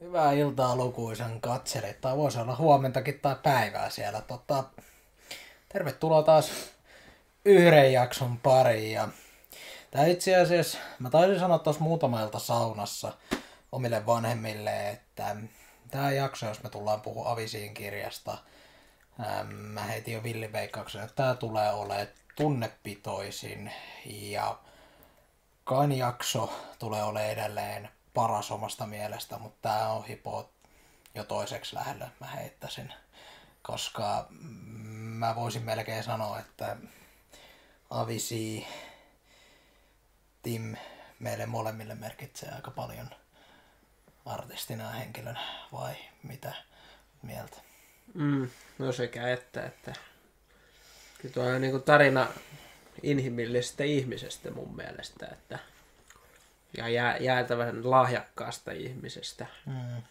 Hyvää iltaa lukuisen katselijat, tai voisi olla huomentakin tai päivää siellä. Tota, tervetuloa taas yhden jakson pariin. Ja tää itse asiassa, mä taisin sanoa tuossa muutama ilta saunassa omille vanhemmille, että tämä jakso, jos me tullaan puhua Avisiin kirjasta, mä heitin jo villiveikkauksen, että tämä tulee olemaan tunnepitoisin ja kan jakso tulee olemaan edelleen paras omasta mielestä, mutta tämä on hipo jo toiseksi lähellä, mä heittäisin. Koska mä voisin melkein sanoa, että Avisi Tim meille molemmille merkitsee aika paljon artistina ja henkilönä, vai mitä mieltä? Mm, no sekä että, että kyllä tuo on niin tarina inhimillisestä ihmisestä mun mielestä, että ja jää, jäätävän lahjakkaasta ihmisestä, mm.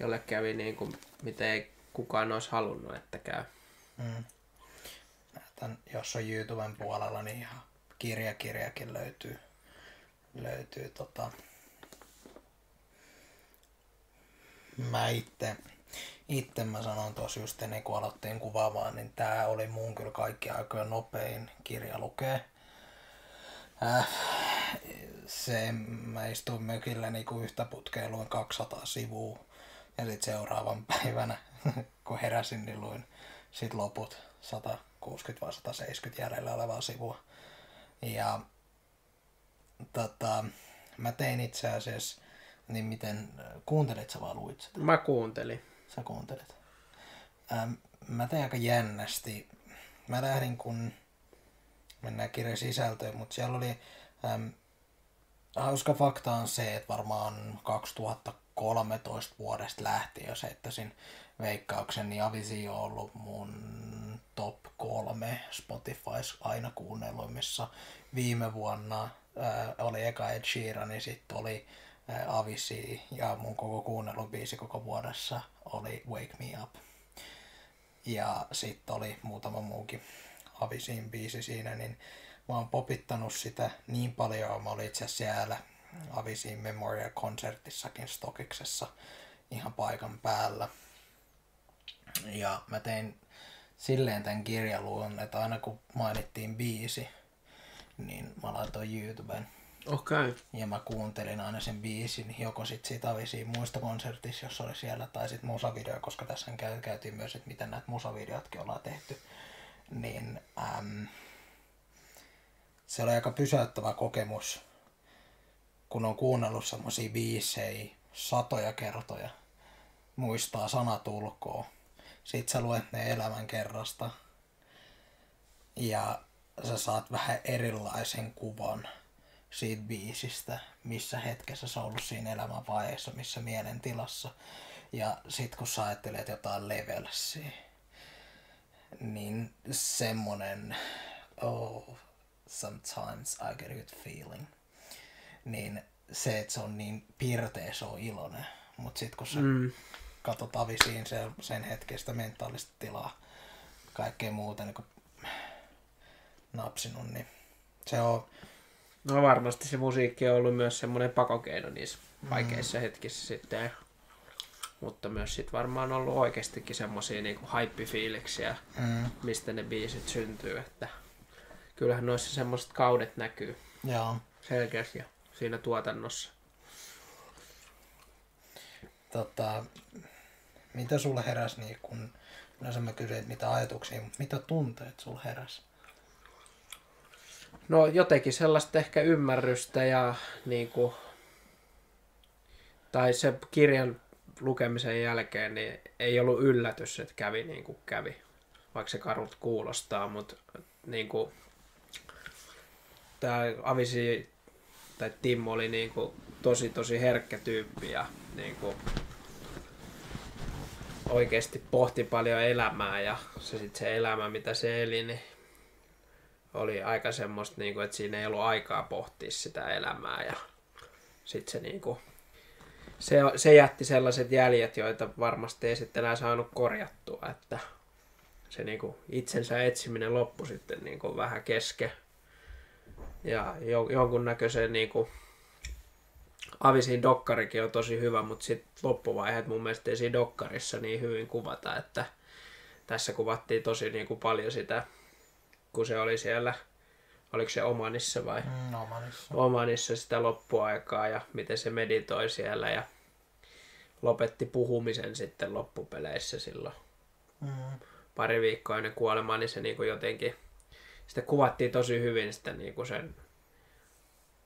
jolle kävi niin kuin, mitä ei kukaan olisi halunnut, että käy. Mm. Tän, jos on YouTuben puolella, niin ihan kirjakirjakin löytyy. löytyy tota... Mä itse, itse mä sanon tuossa just ennen kuin aloittiin kuvaamaan, niin tää oli mun kyllä kaikki aikojen nopein kirja lukee. Äh, se, mä istuin mökillä niinku yhtä putkea, luin 200 sivua. Ja sitten seuraavan päivänä, kun heräsin, niin luin sit loput 160 vai 170 jäljellä olevaa sivua. Ja tota, mä tein itse asiassa, niin miten, kuuntelit sä vaan luit sitä? Mä kuuntelin. Sä kuuntelit. Ähm, mä tein aika jännästi. Mä lähdin kun mennään kirjan sisältöön, mutta siellä oli hauska fakta on se, että varmaan 2013 vuodesta lähtien, jos heittäisin veikkauksen, niin Avisi on ollut mun top kolme Spotifys aina kuunnelluimmissa. Viime vuonna ää, oli eka Ed Sheeran, niin sitten oli ää, Avisi ja mun koko kuunnellun biisi koko vuodessa oli Wake Me Up. Ja sitten oli muutama muukin Avisiin biisi siinä, niin mä oon popittanut sitä niin paljon, mä olin itse siellä Avisiin Memorial-konsertissakin Stokiksessa ihan paikan päällä. Ja mä tein silleen tämän kirjaluun, että aina kun mainittiin biisi, niin mä laitoin YouTubeen. Okei. Okay. Ja mä kuuntelin aina sen biisin, joko sit siitä Avisiin muista konsertissa, jos oli siellä, tai sit musavideo, koska tässä käytiin myös, että miten näitä musavideotkin ollaan tehty. Niin äm, se oli aika pysäyttävä kokemus, kun on kuunnellut semmoisia biisejä satoja kertoja, muistaa sanat ulkoa. Sitten sä luet ne elämän kerrasta ja sä saat vähän erilaisen kuvan siitä biisistä, missä hetkessä sä ollut siinä elämänvaiheessa, missä mielentilassa. Ja sit kun sä ajattelet jotain levelsiä, niin semmonen, oh, sometimes I get a good feeling. Niin se, että se on niin pirteä, se on iloinen. Mutta sitten kun sä mm. katsot avisiin sen, sen hetkestä mentaalista tilaa, kaikkea muuta niin napsinut, niin se on... No varmasti se musiikki on ollut myös semmoinen pakokeino niissä mm. vaikeissa hetkissä sitten. Mutta myös sit varmaan ollut oikeastikin semmoisia niinku hype-fiiliksiä, mm. mistä ne biisit syntyy, että kyllähän noissa semmoiset kaudet näkyy Joo. selkeästi siinä tuotannossa. Tota, mitä sulle heräsi, niin kun yleensä mä kysyin, että mitä ajatuksia, mutta mitä tunteet sulle heräsi? No jotenkin sellaista ehkä ymmärrystä ja niin kuin, tai se kirjan lukemisen jälkeen niin ei ollut yllätys, että kävi niin kuin kävi, vaikka se karut kuulostaa, mutta niin kuin, tämä Avisi tai Tim oli niin kuin tosi tosi herkkä tyyppi ja niin kuin oikeasti pohti paljon elämää ja se sit se elämä mitä se eli niin oli aika semmoista niin kuin, että siinä ei ollut aikaa pohtia sitä elämää ja sitten se niin kuin, se, se jätti sellaiset jäljet, joita varmasti ei sitten enää saanut korjattua, että se niin kuin itsensä etsiminen loppui sitten niin kuin vähän kesken ja jo, jonkunnäköiseen niin kuin Avisin dokkarikin on tosi hyvä, mutta sitten loppuvaiheet mun mielestä ei siinä dokkarissa niin hyvin kuvata, että tässä kuvattiin tosi niin kuin paljon sitä, kun se oli siellä, oliko se Omanissa vai? Mm, Omanissa. Omanissa sitä loppuaikaa ja miten se meditoi siellä ja lopetti puhumisen sitten loppupeleissä silloin Mm. pari viikkoa ennen kuolemaa, niin se niin kuin jotenkin, sitä kuvattiin tosi hyvin sitä niin kuin sen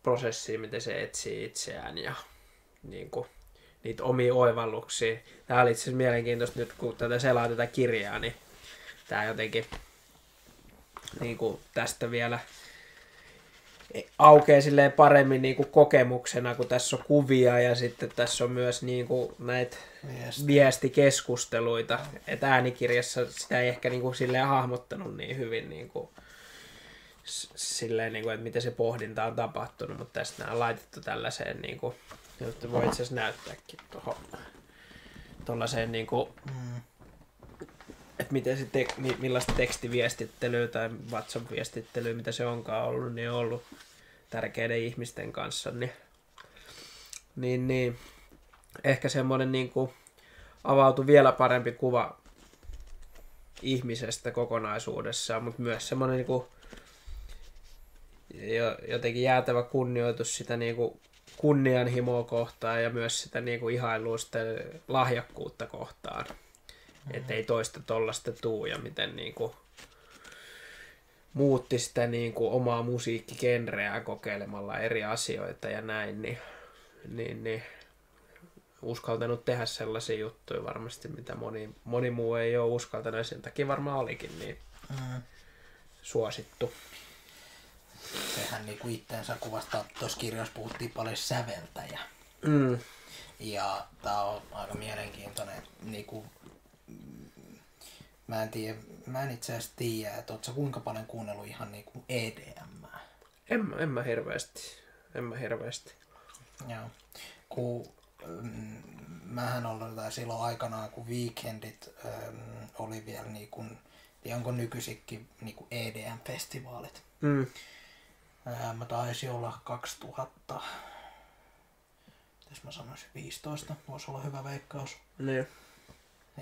prosessia, miten se etsii itseään ja niin kuin, niitä omia oivalluksia. Tämä oli itse asiassa mielenkiintoista nyt, kun tätä selaa tätä kirjaa, niin tämä jotenkin niin kuin tästä vielä aukeaa silleen paremmin niin kuin kokemuksena, kun tässä on kuvia ja sitten tässä on myös niin kuin näitä Viesti. viestikeskusteluita. Että äänikirjassa sitä ei ehkä niin kuin silleen hahmottanut niin hyvin niin kuin, silleen, niin kuin, että miten se pohdinta on tapahtunut, mutta tästä nämä on laitettu tällaiseen, niin kuin, että voi itse asiassa näyttääkin tuohon tuollaiseen niin kuin, että miten se mi- millaista tekstiviestittelyä tai WhatsApp-viestittelyä, mitä se onkaan ollut, niin on ollut tärkeiden ihmisten kanssa. Niin, niin, niin ehkä semmoinen niin kuin avautui vielä parempi kuva ihmisestä kokonaisuudessaan, mutta myös semmoinen niin kuin, jotenkin jäätävä kunnioitus sitä niin kuin kunnianhimoa kohtaan ja myös sitä niin kuin ihailuista lahjakkuutta kohtaan. Että ei toista tollasta tuu ja miten niinku muutti sitä niinku omaa musiikkigenreää kokeilemalla eri asioita ja näin, niin, niin, niin uskaltanut tehdä sellaisia juttuja varmasti, mitä moni, moni muu ei ole uskaltanut ja sen takia varmaan olikin niin Mm. suosittu. Sehän niinku itteensä kuvastaa, tuossa kirjassa puhuttiin paljon säveltäjä. Mm. Ja tää on aika mielenkiintoinen, niinku, mm, mä en tiedä, mä en itse asiassa tiedä, että oot sä kuinka paljon kuunnellut ihan niinku EDM. En, en mä hirveästi. En mä hirveästi. Joo. Kun mm, mähän ollut tai silloin aikanaan, kun Weekendit ähm, oli vielä niinku, tiedä onko nykyisinkin niinku EDM-festivaalit. Mm. Ää, mä taisin olla 2000, jos mä sanoisin 15, voisi olla hyvä veikkaus. Niin.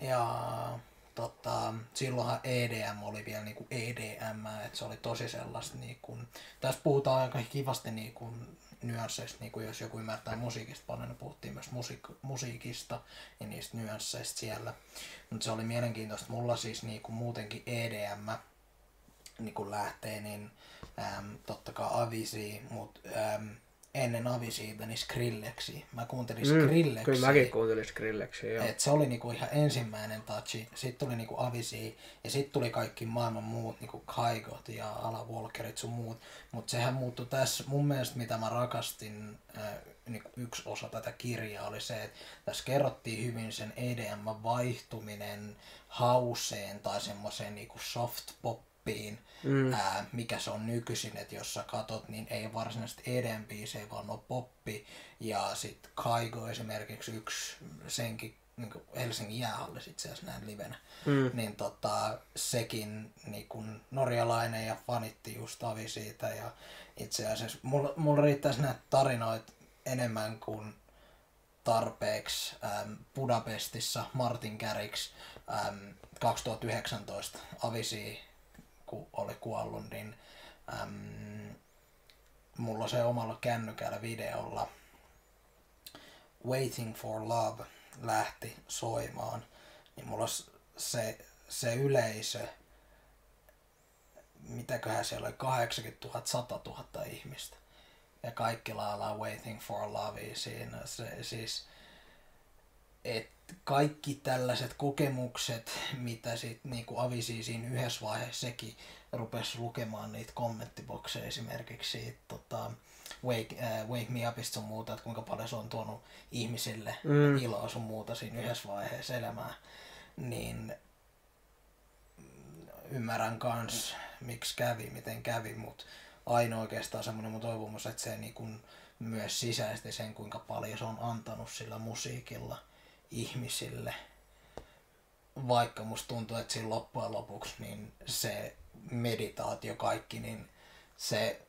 Ja tota, silloinhan EDM oli vielä niinku EDM, että se oli tosi sellaista niinku, tässä puhutaan aika kivasti niinku nyansseista, niinku jos joku ymmärtää musiikista paljon, niin puhuttiin myös musiik- musiikista ja niistä nyansseista siellä. Mutta se oli mielenkiintoista. Mulla siis niinku muutenkin EDM niinku lähtee, niin äm, totta kai Avisi, mutta ennen Avisiita niin Skrillexi. Mä kuuntelin Skrillexia. Mm. Kyllä mäkin kuuntelin Skrillexia, joo. Et se oli niinku ihan ensimmäinen touchi, sitten tuli niinku Avisi ja sitten tuli kaikki maailman muut, niinku Kaigot ja Ala Walkerit sun muut. Mutta sehän muuttui tässä, mun mielestä mitä mä rakastin, äh, niinku yksi osa tätä kirjaa oli se, että tässä kerrottiin hyvin sen EDM vaihtuminen hauseen tai semmoiseen niinku soft poppiin, Mm. ää, mikä se on nykyisin, että jos sä katot, niin ei varsinaisesti EDM-biisejä, vaan on poppi. Ja sitten Kaigo esimerkiksi yksi senkin niin Helsingin jäähallissa itse asiassa näin livenä. Mm. Niin tota, sekin niin kun norjalainen ja fanitti just Avi siitä. Ja itse asiassa mulla, mulla riittäisi näitä tarinoita enemmän kuin tarpeeksi ähm, Budapestissa Martin Garrix ähm, 2019 Avisi, kun oli kuollut, niin ähm, mulla se omalla kännykällä videolla Waiting for Love lähti soimaan, niin mulla se, se yleisö, mitäköhän siellä oli, 80 000, 100 000 ihmistä. Ja kaikki laulaa Waiting for Love siinä. Se, siis, et kaikki tällaiset kokemukset, mitä sit niinku Avisi siinä yhdessä vaiheessa sekin rupesi lukemaan niitä kommenttibokseja esimerkiksi siitä tota, Wake, äh, Wake Me Upista sun muuta, että kuinka paljon se on tuonut ihmisille Mm. iloa sun muuta siinä yhdessä vaiheessa elämää, niin mm, ymmärrän kans, miksi kävi, miten kävi, mutta ainoa oikeastaan semmoinen mun toivomus, että se niin kun myös sisäisesti sen, kuinka paljon se on antanut sillä musiikilla ihmisille. Vaikka musta tuntuu, että siinä loppujen lopuksi niin se meditaatio kaikki, niin se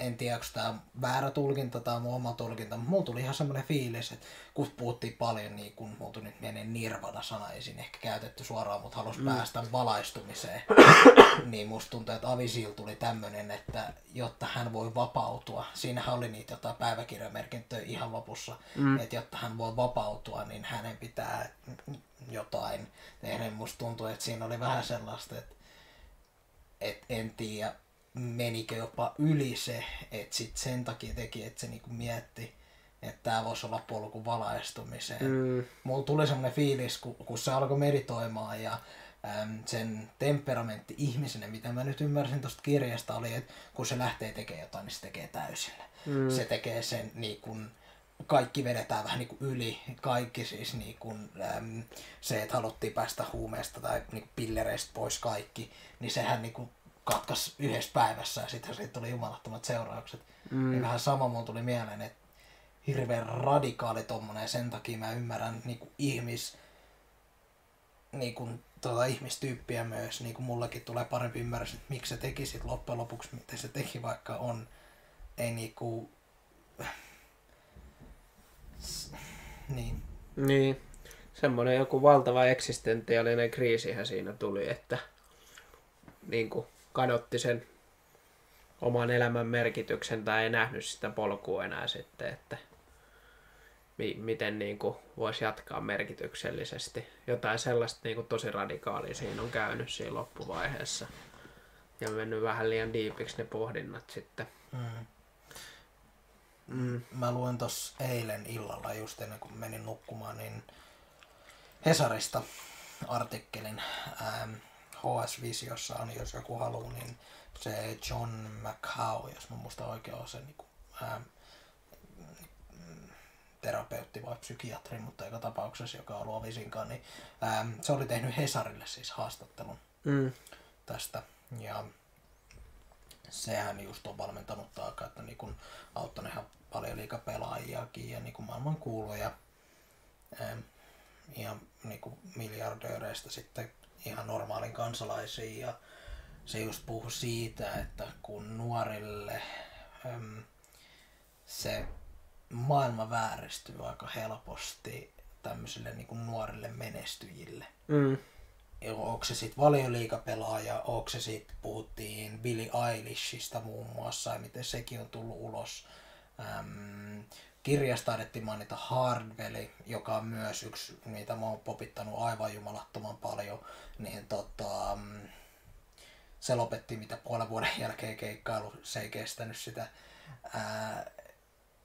en tiedä, onko tämä väärä tulkinta tai mun oma tulkinta, mutta mulla tuli ihan semmoinen fiilis, että kun puhuttiin paljon, niin kun mulla tuli nyt mieleen nirvana-sana, ei siinä ehkä käytetty suoraan, mutta halusi mm. päästä valaistumiseen, niin musta tuntuu, että Avisil tuli tämmöinen, että jotta hän voi vapautua, siinähän oli niitä jotain päiväkirjamerkintöjä ihan lopussa, mm. että jotta hän voi vapautua, niin hänen pitää jotain tehdä. Musta tuntuu, että siinä oli vähän sellaista, että, että en tiedä, menikö jopa yli se, että sit sen takia teki, että se niinku mietti, että tämä voisi olla polku valaistumiseen. Mm. Mulla tuli semmoinen fiilis, kun, kun se alkoi meditoimaan ja äm, sen temperamentti ihmisenä, mitä mä nyt ymmärsin tuosta kirjasta, oli, että kun se lähtee tekemään jotain, niin se tekee täysillä. Mm. Se tekee sen niin kun, kaikki vedetään vähän niin kuin yli, kaikki siis niin kuin, äm, se, että haluttiin päästä huumeesta tai niin kuin pillereistä pois kaikki, niin sehän niin kuin katkas yhdessä päivässä ja sitten siitä tuli jumalattomat seuraukset. Mm. Niin vähän sama mun tuli mieleen, että hirveän radikaali tommonen ja sen takia mä ymmärrän niin kuin ihmis, niin kuin, tuota, ihmistyyppiä myös, niin kuin mullakin tulee parempi ymmärrys, että miksi se teki sit loppujen lopuksi, miten se teki, vaikka on, ei niinku, niin. Niin, semmoinen joku valtava eksistentiaalinen kriisihän siinä tuli, että niin kuin, kadotti sen oman elämän merkityksen tai ei nähnyt sitä polkua enää sitten, että mi- miten niin kuin voisi jatkaa merkityksellisesti. Jotain sellaista niin kuin tosi radikaalia siinä on käynyt siinä loppuvaiheessa. Ja mennyt vähän liian diipiksi ne pohdinnat sitten. Mm. Mm. Mä luen tuossa eilen illalla just ennen kuin menin nukkumaan, niin Hesarista artikkelin. Ähm, HS-visiossa on, jos joku haluaa, niin se John McHow, jos mä muistan oikein on se niin kuin, ää, terapeutti vai psykiatri, mutta joka tapauksessa, joka on ollut Avisinkaan, niin ää, se oli tehnyt Hesarille siis haastattelun mm. tästä. Ja sehän just on valmentanut taakka, että niin kun auttanut ihan paljon liikapelaajiakin ja niin kuin maailman kuuluja ää, ihan niin kuin miljardööreistä sitten ihan normaalin kansalaisiin ja se just puhuu siitä, että kun nuorille äm, se maailma vääristyy aika helposti tämmöisille niin kuin nuorille menestyjille. Mm. Onko se sitten valioliikapelaaja, onko se sitten, puhuttiin Billy Eilishista muun muassa, ja miten sekin on tullut ulos. Äm, kirjasta taidettiin mainita Hardwelli, joka on myös yksi, mitä mä oon popittanut aivan jumalattoman paljon, niin tota, se lopetti mitä puolen vuoden jälkeen keikkailu, se ei kestänyt sitä. Ää,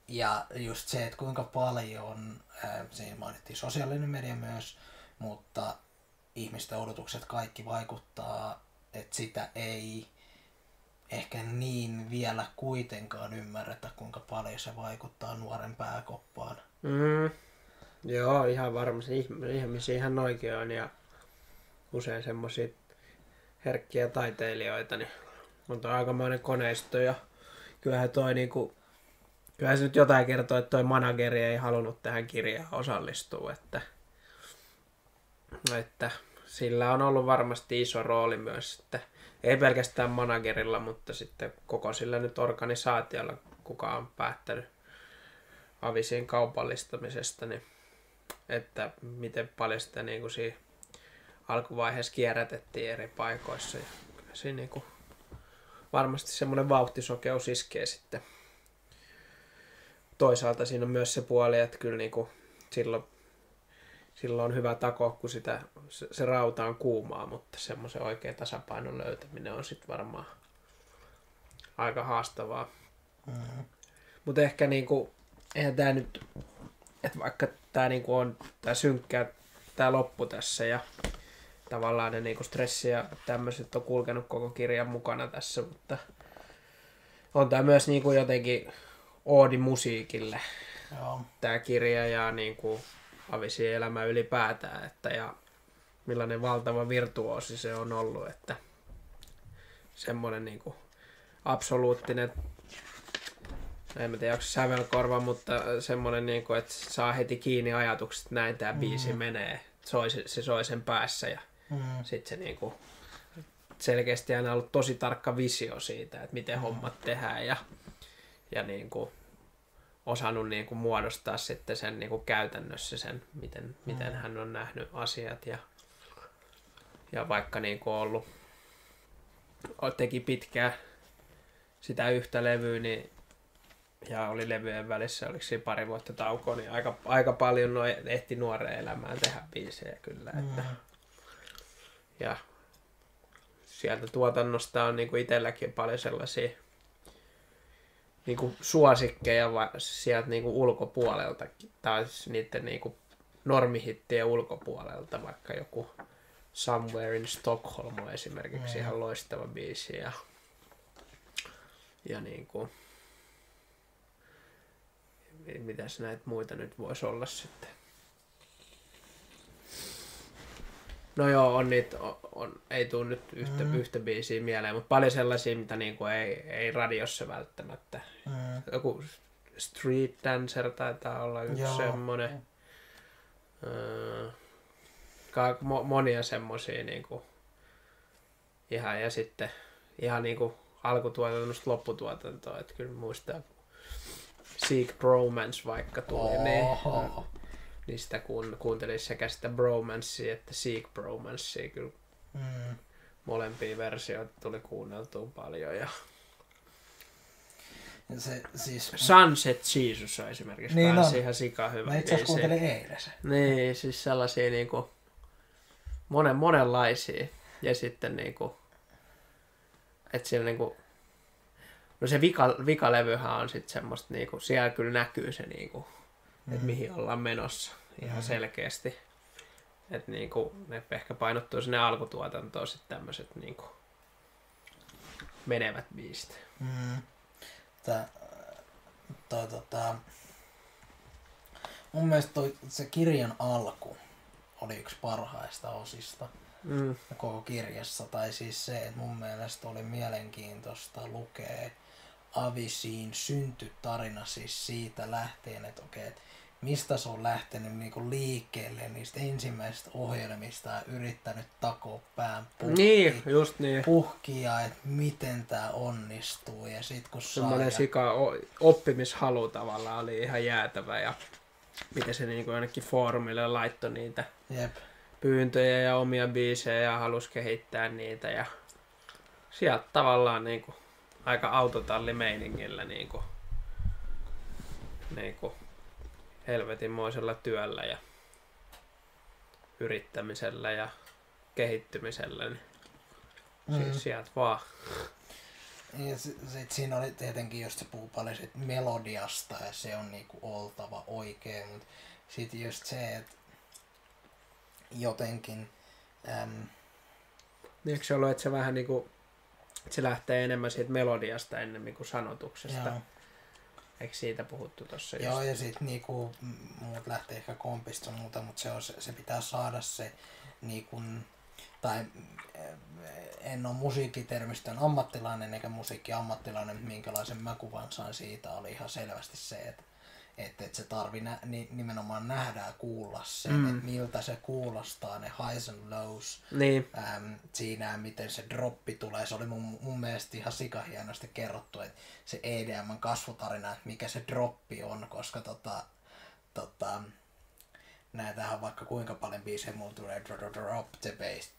ja just se, että kuinka paljon, ää, siinä mainittiin sosiaalinen media myös, mutta ihmisten odotukset kaikki vaikuttaa, että sitä ei ehkä niin vielä kuitenkaan ymmärretä, kuinka paljon se vaikuttaa nuoren pääkoppaan. Mm. Joo, ihan varmasti. Ihmisiä ihan oikein on ja usein semmoisia herkkiä taiteilijoita, niin on toi aikamoinen koneisto ja kyllähän toi niinku, kyllähän se nyt jotain kertoo, että toi manageri ei halunnut tähän kirjaan osallistua, että, että sillä on ollut varmasti iso rooli myös, että ei pelkästään managerilla, mutta sitten koko sillä nyt organisaatiolla, kuka on päättänyt avisien kaupallistamisesta, niin että miten paljon sitä niin kuin siinä alkuvaiheessa kierrätettiin eri paikoissa. Ja siinä niin kuin varmasti semmoinen vauhtisokeus iskee sitten. Toisaalta siinä on myös se puoli, että kyllä niin kuin silloin, silloin on hyvä tako, kun sitä, se, se rauta on kuumaa, mutta semmoisen oikean tasapainon löytäminen on sitten varmaan aika haastavaa. Mm-hmm. Mutta ehkä niin kuin, eihän tämä nyt, että vaikka tämä niin on tämä synkkä tämä loppu tässä ja tavallaan ne niinku stressi ja tämmöiset on kulkenut koko kirjan mukana tässä, mutta on tämä myös niinku jotenkin oodi musiikille Joo. tämä kirja ja niinku Avisi elämä ylipäätään, että ja millainen valtava virtuosi se on ollut, että semmoinen niinku absoluuttinen en mä tiedä, onko sävelkorva, mutta semmoinen, niin kuin, että saa heti kiinni ajatukset, että näin tämä biisi mm. menee. Soi, se soi sen päässä ja Mm. Sitten se niinku, selkeästi aina ollut tosi tarkka visio siitä, että miten hommat tehdään ja ja niin kuin, osannut niin kuin, muodostaa sitten sen niin kuin, käytännössä sen, miten, mm. miten hän on nähnyt asiat ja, ja vaikka niin kuin, ollut teki pitkään sitä yhtä levyä, niin ja oli levyjen välissä, oliko siinä pari vuotta taukoa, niin aika, aika paljon no, ehti nuoreen elämään tehdä biisejä kyllä. Että, mm. Ja sieltä tuotannosta on niin kuin itselläkin paljon sellaisia niin kuin suosikkeja va- sieltä niin kuin ulkopuolelta, tai siis niiden niin kuin normihittien ulkopuolelta, vaikka joku Somewhere in Stockholm on esimerkiksi mm. ihan loistava biisi. Ja, ja niin kuin, mitäs näitä muita nyt voisi olla sitten. No joo, on niitä, on, on, ei tule nyt yhtä, mm. yhtä biisiä mieleen, mutta paljon sellaisia, mitä niinku ei, ei radiossa välttämättä. Mm. Joku Street Dancer taitaa olla yksi joo. semmonen. Öö, mo, monia semmosia niinku, ihan ja sitten ihan niinku alkutuotannosta lopputuotantoa, että kyllä muistaa Seek Bromance vaikka tuli, niin, niin sitä kun, kuuntelin sekä sitä Bromancea että Seek Bromancea kyllä mm. molempia versioita tuli kuunneltua paljon ja ja se, siis... Sunset Jesus on esimerkiksi niin on. ihan sika hyvä. Mä itse asiassa kuuntelin eilen se. Niin, siis sellaisia niinku monen, monenlaisia. Ja sitten niinku, että siellä niinku, no se vika, vikalevyhän on sitten semmoista niinku, siellä kyllä näkyy se niinku, mm. että mihin ollaan menossa ihan mm. selkeästi. Että niinku, ne ehkä painottuu sinne alkutuotantoon sitten tämmöiset niinku, menevät biisit. Mm. Tää, toi, tota, mun mielestä toi, se kirjan alku, oli yksi parhaista osista mm. koko kirjassa. Tai siis se, että mun mielestä oli mielenkiintoista lukea Avisiin syntytarina siis siitä lähtien, että okei, että mistä se on lähtenyt niinku liikkeelle niistä ensimmäisistä ohjelmista ja yrittänyt takoa pään puhki, niin, just niin. puhkia, että miten tämä onnistuu. Ja sit kun Semmoinen saa... sika oppimishalu tavallaan oli ihan jäätävä ja miten se niinku jonnekin foorumille laittoi niitä Jep. pyyntöjä ja omia biisejä ja halusi kehittää niitä ja sieltä tavallaan niinku aika autotallimeiningillä niinku, niinku helvetinmoisella työllä ja yrittämisellä ja kehittymisellä, niin mm. siis sieltä vaan. Ja sit siinä oli tietenkin, jos se puhuu paljon sit melodiasta ja se on niinku oltava oikein, mutta sitten just se, että jotenkin... Äm... Eikö se ollut, että se vähän niinku, että se lähtee enemmän siitä melodiasta ennemmin kuin sanotuksesta? Joo. Eikö siitä puhuttu tuossa Joo, just? ja sitten niinku, muut lähtee ehkä kompista muuta, mutta se, on, se pitää saada se niinku, tai en ole musiikkitermistön ammattilainen eikä musiikkiammattilainen, minkälaisen mä kuvan sain siitä, oli ihan selvästi se, että että et se tarvii nä, ni, nimenomaan nähdä ja kuulla se, mm. että miltä se kuulostaa, ne highs and lows niin. äm, siinä, miten se droppi tulee. Se oli mun, mun mielestä ihan sikahienosti kerrottu, että se EDM kasvutarina, että mikä se droppi on, koska tota, tota, näitähän vaikka kuinka paljon biisejä mulla tulee drop the bass,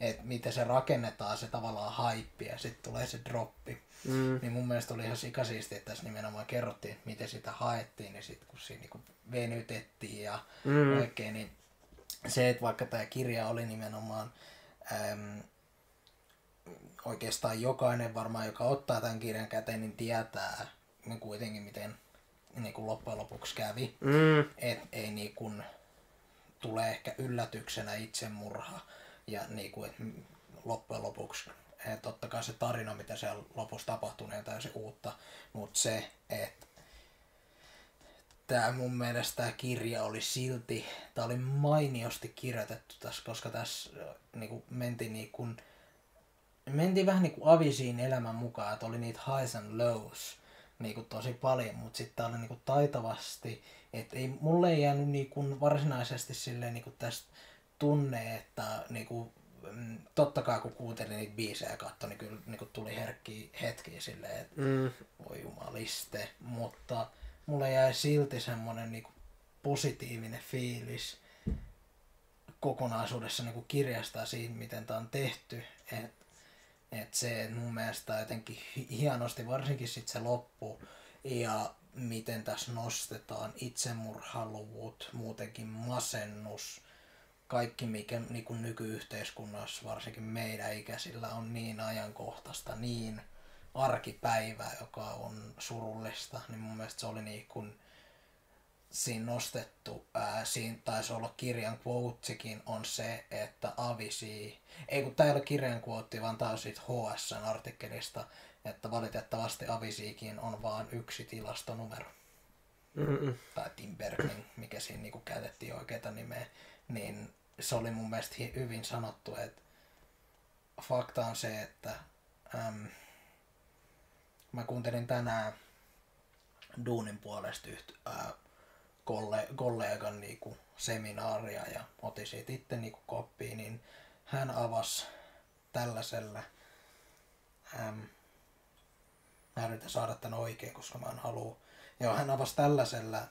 että miten se rakennetaan se tavallaan haippi ja sitten tulee se droppi. Mm. Niin mun mielestä oli ihan sikasiisti, että tässä nimenomaan kerrottiin, että miten sitä haettiin, niin sitten kun siinä niin venytettiin ja mm. oikein, niin se, että vaikka tämä kirja oli nimenomaan äm, oikeastaan jokainen varmaan, joka ottaa tämän kirjan käteen, niin tietää niin kuitenkin, miten niin kuin loppujen lopuksi kävi. Mm. Et ei niin kuin, tule ehkä yllätyksenä itsemurha ja niin kuin, loppujen lopuksi totta kai se tarina, mitä siellä lopussa tapahtuu, niin täysin uutta, mutta se, että tämä mun mielestä tämä kirja oli silti, tämä oli mainiosti kirjoitettu tässä, koska tässä niin kuin, mentiin niin kuin, mentiin vähän niin kuin avisiin elämän mukaan, että oli niitä highs and lows niin kuin tosi paljon, mutta sitten oli niin kuin taitavasti, että ei, mulle ei jäänyt niin kuin varsinaisesti silleen niin kuin tästä tunne, että niin kuin totta kai kun kuuntelin niitä biisejä ja niin kyllä niin kuin tuli herkkiä hetkiä silleen, että Mm. voi jumaliste, mutta mulle jäi silti semmoinen niin positiivinen fiilis kokonaisuudessa niin kirjasta siitä, miten tämä on tehty. Et, et se mun mielestä jotenkin hi- hienosti, varsinkin sitten se loppu ja miten tässä nostetaan itsemurhaluvut, muutenkin masennus, kaikki mikä niin kuin nykyyhteiskunnassa, varsinkin meidän ikäisillä, on niin ajankohtaista, niin arkipäivää, joka on surullista, niin mun mielestä se oli niin kuin siinä nostettu, ää, siinä taisi olla kirjan quotetsikin, on se, että Avisi, ei kun tämä ei ole kirjan quote, vaan tämä on siitä HSN artikkelista, että valitettavasti Avisiikin on vain yksi tilastonumero Mm-mm. tai Tim Bergling, mikä siinä niinku käytettiin oikeita nimeä, niin se oli mun mielestä hyvin sanottu, että fakta on se, että äm, mä kuuntelin tänään Duunin puolesta yhtä, ää, kolle, kollegan niinku seminaaria ja otin siitä itse niinku koppiin, niin hän avasi tällaisella, äm, mä yritän saada tän oikein, koska mä en halua, joo, hän avasi tällaisella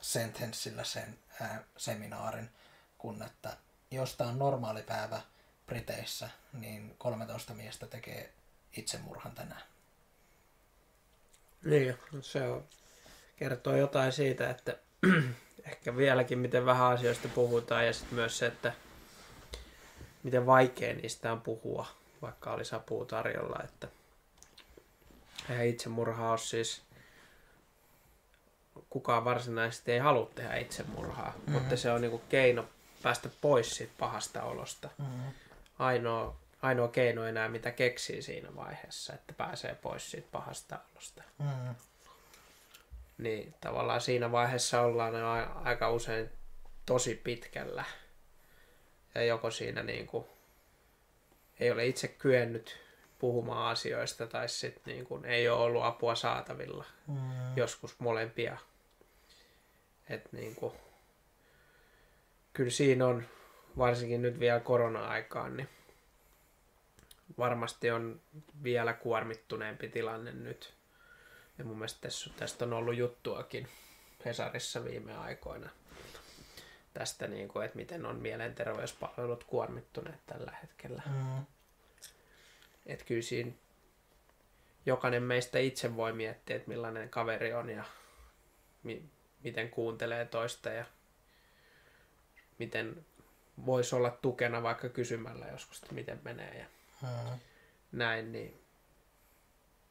sentenssillä sen ää, seminaarin, kun että jos tämä on normaali päivä Briteissä, niin 13 miestä tekee itsemurhan tänään. Niin, se on, kertoo jotain siitä, että ehkä vieläkin miten vähän asioista puhutaan ja sitten myös se, että miten vaikea niistä on puhua, vaikka olisi apua tarjolla. Että eihän itsemurha ole siis, kukaan varsinaisesti ei halua tehdä itsemurhaa, mm-hmm. mutta se on niinku keino päästä pois siitä pahasta olosta. Mm-hmm. Ainoa, ainoa keino enää, mitä keksii siinä vaiheessa, että pääsee pois siitä pahasta olosta Mm-hmm. niin tavallaan siinä vaiheessa ollaan jo aika usein tosi pitkällä. Ja joko siinä niin kuin ei ole itse kyennyt puhumaan asioista tai sitten niin kuin ei ole ollut apua saatavilla. Mm-hmm. Joskus molempia. Et niin kuin, kyllä siinä on, varsinkin nyt vielä korona-aikaan, niin varmasti on vielä kuormittuneempi tilanne nyt. Ja mun mielestä tästä on ollut juttuakin Hesarissa viime aikoina. Tästä, niin kuin, että miten on mielenterveyspalvelut kuormittuneet tällä hetkellä. Mm-hmm. Että kyllä siinä jokainen meistä itse voi miettiä, että millainen kaveri on ja mi- miten kuuntelee toista ja miten voisi olla tukena vaikka kysymällä joskus, että miten menee ja Mm-hmm. näin, niin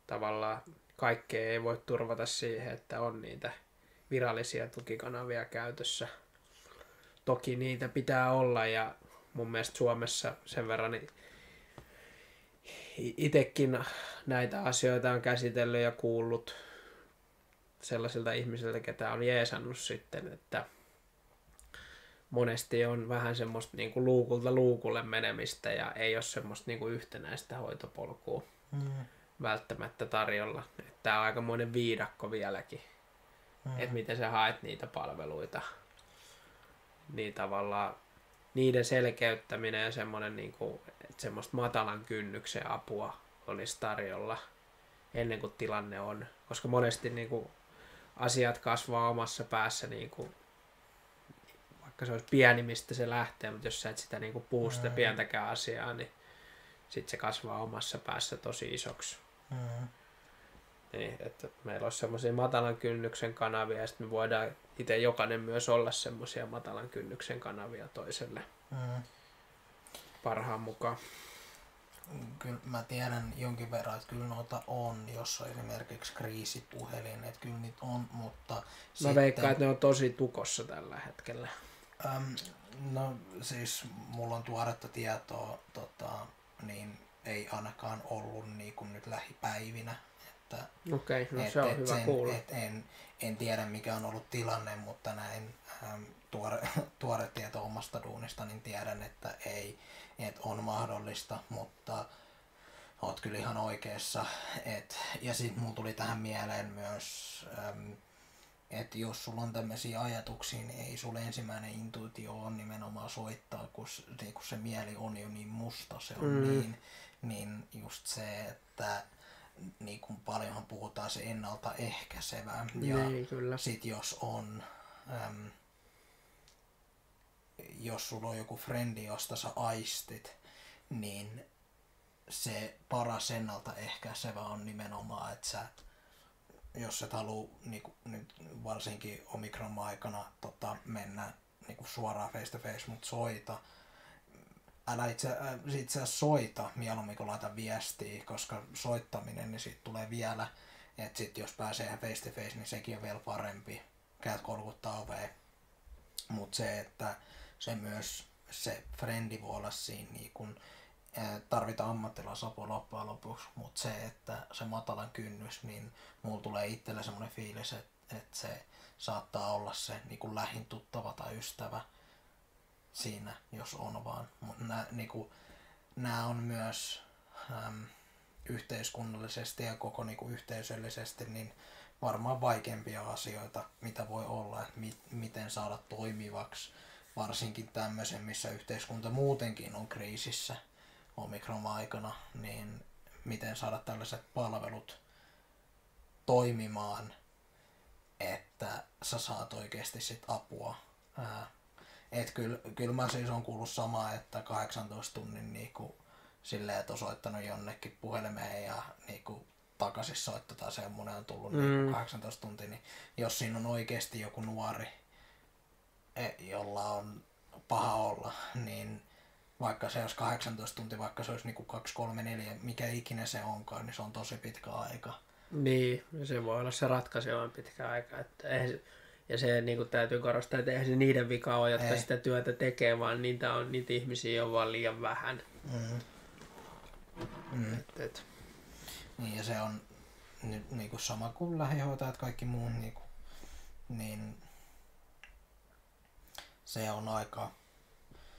tavallaan kaikkea ei voi turvata siihen, että on niitä virallisia tukikanavia käytössä. Toki niitä pitää olla ja mun mielestä Suomessa sen verran niin itsekin näitä asioita on käsitellyt ja kuullut sellaisilta ihmisiltä, ketä on jeesannut sitten, että monesti on vähän semmoista niin kuin luukulta luukulle menemistä ja ei ole semmoista niin kuin yhtenäistä hoitopolkua Mm-hmm. välttämättä tarjolla. Tämä on aikamoinen viidakko vieläkin, Mm-hmm. että miten sä haet niitä palveluita. Niin tavallaan niiden selkeyttäminen ja semmoinen, niin kuin, että semmoista matalan kynnyksen apua olisi tarjolla ennen kuin tilanne on. Koska monesti niin kuin, asiat kasvaa omassa päässä, niin kuin, vaikka se olisi pieni, mistä se lähtee, mutta jos sä et sitä niin kuin, puhu sitä Mm. pientäkään asiaa, niin sitten se kasvaa omassa päässä tosi isoksi. Mm-hmm. Niin, että meillä olisi semmoisia matalan kynnyksen kanavia ja sitten me voidaan itse jokainen myös olla semmoisia matalan kynnyksen kanavia toiselle Mm-hmm. parhaan mukaan. Kyllä mä tiedän jonkin verran, että kyllä noita on, jos on esimerkiksi kriisipuhelin, että kyllä niitä on, mutta Mä veikkaan, että ne on tosi tukossa tällä hetkellä. Äm, no siis mulla on tuoretta tietoa, tota, niin ei ainakaan ollut niin kuin nyt lähipäivinä. Että, Okei, okay, no et, se on et hyvä sen, kuulla. Et en, en tiedä mikä on ollut tilanne, mutta näin äm, tuore, tuore tieto omasta duunista, niin tiedän, että ei, että on mahdollista, mutta oot kyllä ihan oikeassa. Et, ja sitten mulla tuli tähän mieleen myös äm, että jos sulla on tämmöisiä ajatuksia, niin ei sulle ensimmäinen intuitio on nimenomaan soittaa, kun, se, niin kun se mieli on jo niin musta, se on mm. niin, niin just se, että niin kuin paljonhan puhutaan se ennaltaehkäisevä. Ja niin, kyllä. sit jos on, äm, jos sulla on joku frendi, josta sä aistit, niin se paras ennaltaehkäisevä on nimenomaan, että sä jos et halua niin kuin, nyt varsinkin omikron-aikana tota, mennä niin kuin suoraan face to face, mutta soita. Älä itse, äh, itse asiassa soita mieluummin kuin laita viestiä, koska soittaminen, niin siitä tulee vielä, että sit jos pääsee face to face, niin sekin on vielä parempi. Käyt kolkuttaa oveen. Mutta se, että se myös se frendi voi olla siinä niin kun, tarvita ammattilaisapua loppujen lopuksi, mutta se, että se matalan kynnys, niin mulla tulee itsellä semmoinen fiilis, että, että se saattaa olla se niin kuin lähin tuttava tai ystävä siinä, jos on vaan. Mutta nämä, niin kuin, nämä on myös äm, yhteiskunnallisesti ja koko niin kuin yhteisöllisesti niin varmaan vaikeampia asioita, mitä voi olla, että mi- miten saada toimivaksi, varsinkin tämmöisen, missä yhteiskunta muutenkin on kriisissä omikron-aikana, niin miten saada tällaiset palvelut toimimaan, että sä saat oikeasti sit apua. Ää, et kyllä, kyllä mä siis on kuullut samaa, että 18 tunnin niinku, silleen, että soittanut jonnekin puhelimeen ja niinku, takaisin soitto tai semmoinen on tullut niinku mm. niin 18 tuntia, niin jos siinä on oikeasti joku nuori, e, jolla on paha olla, niin vaikka se olisi 18 tuntia, vaikka se olisi niin kuin 2, 3, 4, mikä ikinä se onkaan, niin se on tosi pitkä aika. Niin, se voi olla se ratkaisevan pitkä aika. Että eihän, ja se niin kuin täytyy korostaa, että eihän se niiden vika ole, jotka Ei. sitä työtä tekee, vaan niitä, on, niitä ihmisiä on vaan liian vähän. Mm. Mm. Et, et. Niin, ja se on niin, niin kuin sama kuin lähihoitajat, kaikki muut, niin, kuin, niin se on aika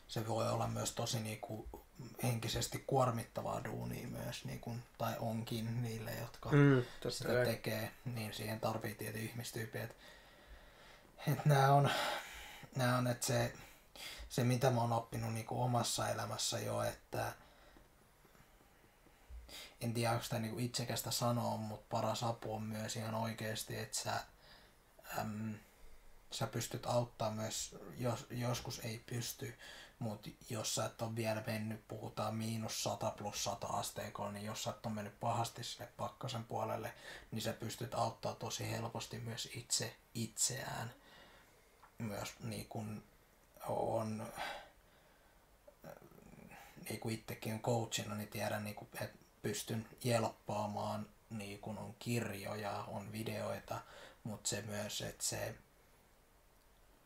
se voi olla myös tosi niin kuin henkisesti kuormittavaa duunia myös, niin kuin, tai onkin niille, jotka mm, sitä ei. tekee, niin siihen tarvii tietyn ihmistyyppiä. Että nämä on, nämä on että se, se, mitä mä oon oppinut niin kuin omassa elämässä jo, että en tiedä, onko sitä niin itsekästä sanoa, mutta paras apu on myös ihan oikeasti, että sä, äm, sä pystyt auttamaan myös, jos, joskus ei pysty, mutta jos sä et ole vielä mennyt, puhutaan miinus 100 plus 100 asteikolla, niin jos sä et ole mennyt pahasti sinne pakkasen puolelle, niin sä pystyt auttaa tosi helposti myös itse itseään. Myös niin kuin on, niin kuin itsekin on coachina, niin tiedän, niin kuin, että pystyn jelppaamaan, niin kuin on kirjoja, on videoita, mutta se myös, että se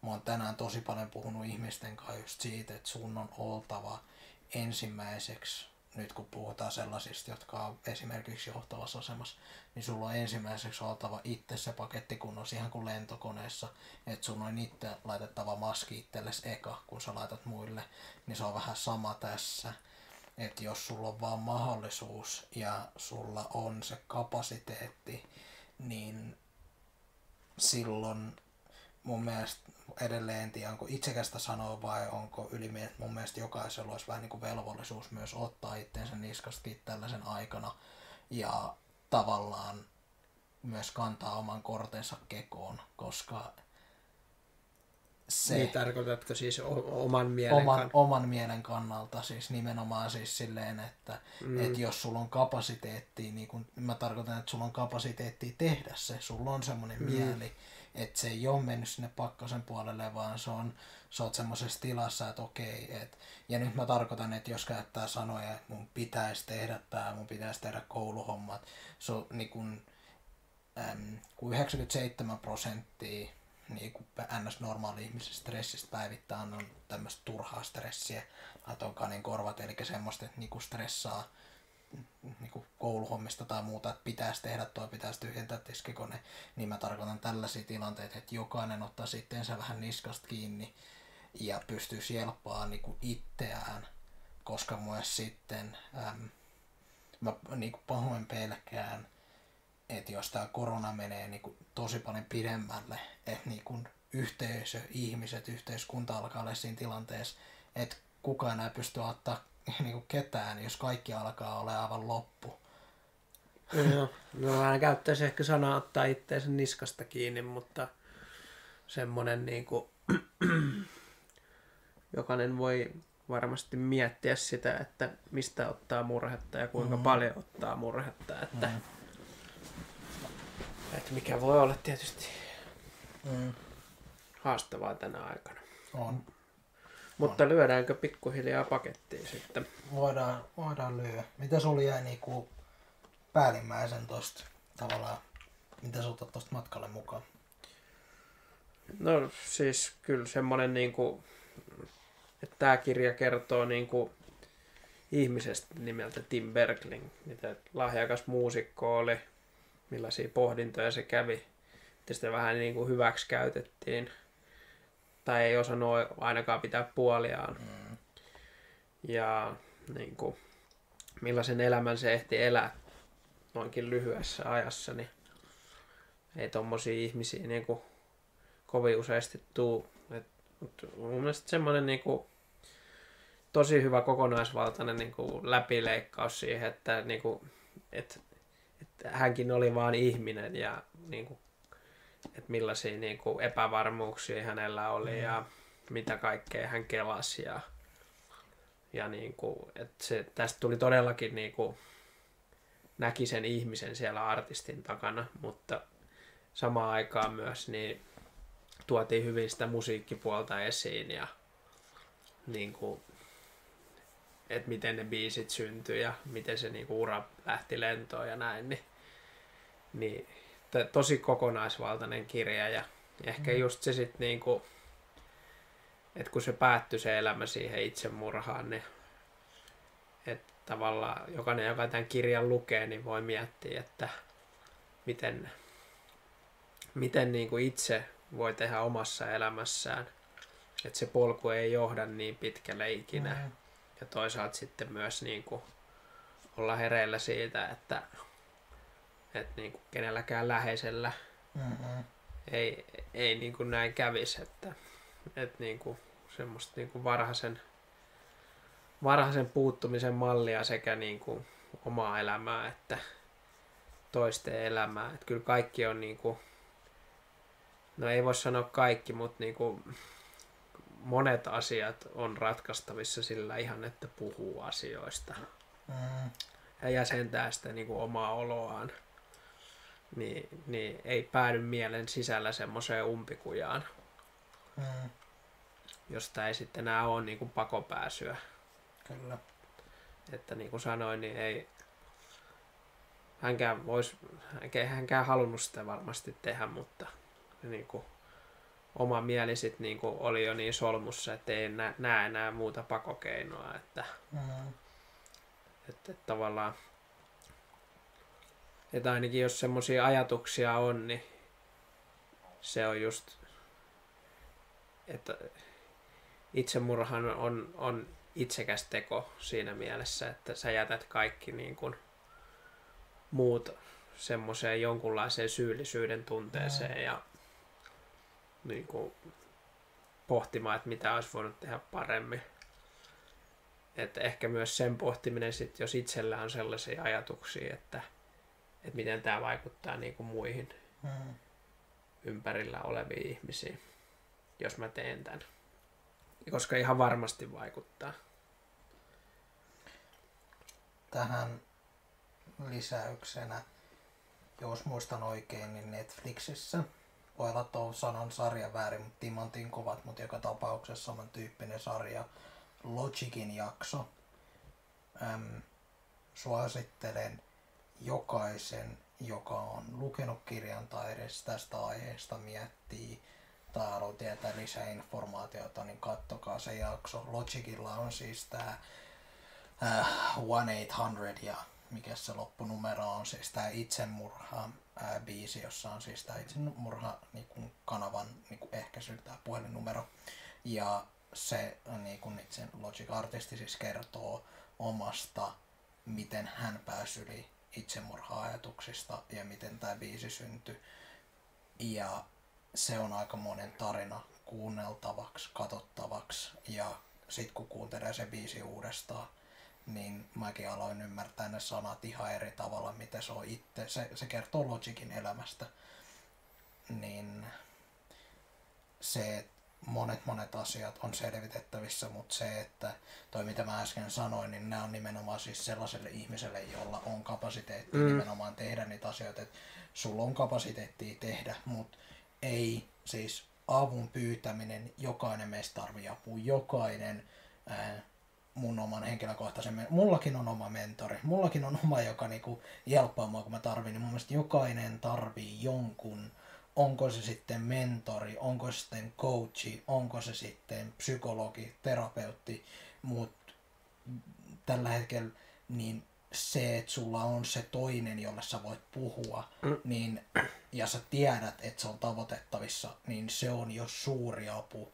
mä oon tänään tosi paljon puhunut ihmisten kanssa just siitä, että sun on oltava ensimmäiseksi, nyt kun puhutaan sellaisista, jotka on esimerkiksi johtavassa asemassa, niin sulla on ensimmäiseksi oltava itse se paketti kunnossa ihan kuin lentokoneessa, että sun on itse laitettava maski itsellesi eka, kun sä laitat muille, niin se on vähän sama tässä, että jos sulla on vaan mahdollisuus ja sulla on se kapasiteetti, niin silloin mun mielestä edelleen en tiedä, onko itsekästä sanoa vai onko ylimieltä. Mun mielestä jokaisella olisi vähän niin kuin velvollisuus myös ottaa itteensä niskastakin tällaisen aikana ja tavallaan myös kantaa oman kortensa kekoon, koska se... Niin tarkoitatko siis oman mielen oman, kann... oman mielen kannalta, siis nimenomaan siis silleen, että mm. et jos sulla on kapasiteetti, niin kun, mä tarkoitan, että sulla on kapasiteetti tehdä se, sulla on semmoinen mm. mieli, että se ei ole mennyt sinne pakkasen puolelle, vaan se on, sä oot semmoisessa tilassa, että okei, et, ja nyt mä tarkoitan, että jos käyttää sanoja, että mun pitäisi tehdä tämä, mun pitäisi tehdä kouluhommat, se on niin kun, äm, kun 97 prosenttia niin kuin ns. normaali ihmisen stressistä päivittäin on tämmöistä turhaa stressiä, laitoin kanin korvat, eli semmoista, että niin stressaa niin kuin kouluhommista tai muuta, että pitäisi tehdä toi, pitäisi tyhjentää tiskikone, niin mä tarkoitan tällaisia tilanteita, että jokainen ottaa sitten se vähän niskasta kiinni ja pystyy sielppaa niin kuin itseään, koska myös sitten äm, mä niin kuin pahoin pelkään, että jos tämä korona menee niin kuin tosi paljon pidemmälle, että niin kuin yhteisö, ihmiset, yhteiskunta alkaa olla siinä tilanteessa, että kukaan enää pystyy ottaa niin kuin ketään, jos kaikki alkaa olla aivan loppu. Joo, no vähän käyttäisi ehkä sanaa ottaa itteensä niskasta kiinni, mutta semmoinen niin kuin, jokainen voi varmasti miettiä sitä, että mistä ottaa murhetta ja kuinka mm. paljon ottaa murhetta, että, mm. että mikä voi olla tietysti mm. haastavaa tänä aikana. On. Mutta on. lyödäänkö pikkuhiljaa pakettiin sitten? Voidaan, voidaan lyödä. Mitä sulla jäi niinku päällimmäisen tosta tavallaan, mitä sä otat tosta matkalle mukaan? No siis kyllä semmonen niinku, että tämä kirja kertoo niinku ihmisestä nimeltä Tim Bergling, mitä lahjakas muusikko oli, millaisia pohdintoja se kävi. Ja sitten vähän niin kuin hyväksi käytettiin, tai ei osannut ainakaan pitää puoliaan. Mm. Ja niin kuin, millaisen elämän se ehti elää noinkin lyhyessä ajassa, niin ei tommosia ihmisiä niin kuin, kovin useasti tuu. Et, mutta mun mielestä semmoinen niin kuin, tosi hyvä kokonaisvaltainen niin kuin, läpileikkaus siihen, että, niin kuin, et, että hänkin oli vain ihminen ja niin kuin, että millaisia niin kuin, epävarmuuksia hänellä oli mm. ja mitä kaikkea hän kelasi ja, ja niin kuin, että se, tästä tuli todellakin niin kuin, näki sen ihmisen siellä artistin takana, mutta samaan aikaan myös niin tuotiin hyvin sitä musiikkipuolta esiin ja niin kuin, että miten ne biisit syntyi ja miten se niin kuin, ura lähti lentoon ja näin, niin, niin tosi kokonaisvaltainen kirja ja ehkä mm. just se sitten niin kuin, että kun se päättyi se elämä siihen itsemurhaan, niin että tavallaan jokainen, joka tämän kirjan lukee, niin voi miettiä, että miten, miten niin kuin itse voi tehdä omassa elämässään, että se polku ei johda niin pitkälle ikinä. Mm. Ja toisaalta sitten myös niin kuin olla hereillä siitä, että, että niin kuin kenelläkään läheisellä mm-hmm. ei, ei niin kuin näin kävisi, että, että niin kuin semmoista niin kuin varhaisen varhaisen puuttumisen mallia sekä niin kuin omaa elämää että toisten elämää. Että kyllä kaikki on niin kuin, no ei voi sanoa kaikki, mutta niin kuin monet asiat on ratkaistavissa sillä ihan, että puhuu asioista. Mm. Ja jäsentää sitä niin kuin omaa oloaan. Niin, niin ei päädy mielen sisällä semmoiseen umpikujaan. Mm. Josta ei sitten enää ole niin kuin pakopääsyä. Kyllä. Että niin kuin sanoin, niin ei hänkään, vois, hänkään halunnut sitä varmasti tehdä, mutta niin kuin, oma mieli sit niin kuin oli jo niin solmussa, että ei nä, näe enää muuta pakokeinoa. Että, mm. että, että tavallaan että ainakin jos semmoisia ajatuksia on, niin se on just, että itsemurhan on, on itsekäs teko siinä mielessä, että sä jätät kaikki niin kuin muut semmoiseen jonkunlaiseen syyllisyyden tunteeseen ja niin kuin pohtimaan, että mitä olisi voinut tehdä paremmin. Että ehkä myös sen pohtiminen, sit, jos itsellä on sellaisia ajatuksia, että, että miten tämä vaikuttaa niin kuin muihin mm. ympärillä oleviin ihmisiin, jos mä teen tämän koska ihan varmasti vaikuttaa. Tähän lisäyksenä, jos muistan oikein, niin Netflixissä voi olla tuon sanan sarja väärin, mutta Timantin kovat, mutta joka tapauksessa samantyyppinen sarja, Logicin jakso. Äm, suosittelen jokaisen, joka on lukenut kirjan tai edes tästä aiheesta miettii tai haluaa tietää lisää informaatiota, niin kattokaa se jakso. Logicilla on siis tämä äh, 1-800 ja mikä se loppunumero on, siis tämä itsemurha äh, biisi, jossa on siis tämä itsemurha niin kuin kanavan niin kuin ehkäisy, tämä puhelinnumero. Ja se niin kuin itse Logic-artisti siis kertoo omasta, miten hän pääsi yli itsemurha-ajatuksista ja miten tämä biisi syntyi. Ja se on aika monen tarina kuunneltavaksi, katsottavaksi ja sitten kun kuuntelee se biisi uudestaan, niin mäkin aloin ymmärtää ne sanat ihan eri tavalla, mitä se on itse. Se, se kertoo Logicin elämästä. Niin se, että monet monet asiat on selvitettävissä, mutta se, että toi mitä mä äsken sanoin, niin nämä on nimenomaan siis sellaiselle ihmiselle, jolla on kapasiteetti mm. nimenomaan tehdä niitä asioita, että sulla on kapasiteettia tehdä, mutta ei siis avun pyytäminen, jokainen meistä tarvii apua, jokainen ää, mun oman henkilökohtaisen, mullakin on oma mentori, mullakin on oma, joka niinku jelppaa mua, kun mä tarvin, niin mun mielestä jokainen tarvii jonkun, onko se sitten mentori, onko se sitten coachi, onko se sitten psykologi, terapeutti, mutta tällä hetkellä niin se, että sulla on se toinen, jolle sä voit puhua, mm. niin, ja sä tiedät, että se on tavoitettavissa, niin se on jo suuri apu.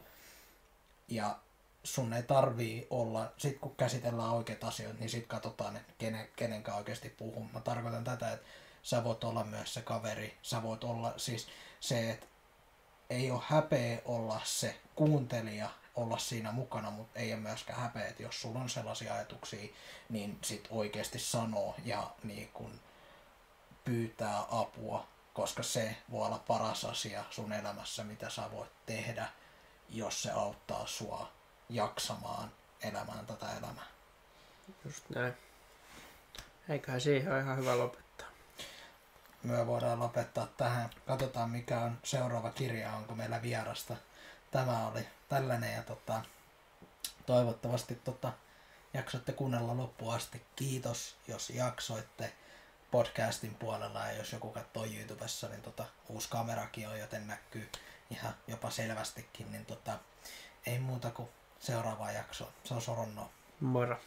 Ja sun ei tarvii olla, sit kun käsitellään oikeat asioita, niin sit katsotaan, että kenen, kenenkä oikeasti puhun. Mä tarkoitan tätä, että sä voit olla myös se kaveri, sä voit olla siis se, että ei ole häpeä olla se kuuntelija, olla siinä mukana, mutta ei ole myöskään häpeä, että jos sulla on sellaisia ajatuksia, niin sit oikeasti sanoo ja niin kun pyytää apua, koska se voi olla paras asia sun elämässä, mitä sä voit tehdä, jos se auttaa sua jaksamaan elämään tätä elämää. Just näin. Eiköhän siihen ole ihan hyvä lopettaa. Me voidaan lopettaa tähän. Katsotaan mikä on seuraava kirja, onko meillä vierasta. Tämä oli tällainen ja tota, toivottavasti tota, jaksoitte kuunnella loppuun asti. Kiitos, jos jaksoitte podcastin puolella ja jos joku katsoo YouTubessa, niin tota, uusi kamerakin on, joten näkyy ihan jopa selvästikin, niin tota, ei muuta kuin seuraavaan jaksoon. Se on Soronno. Moro.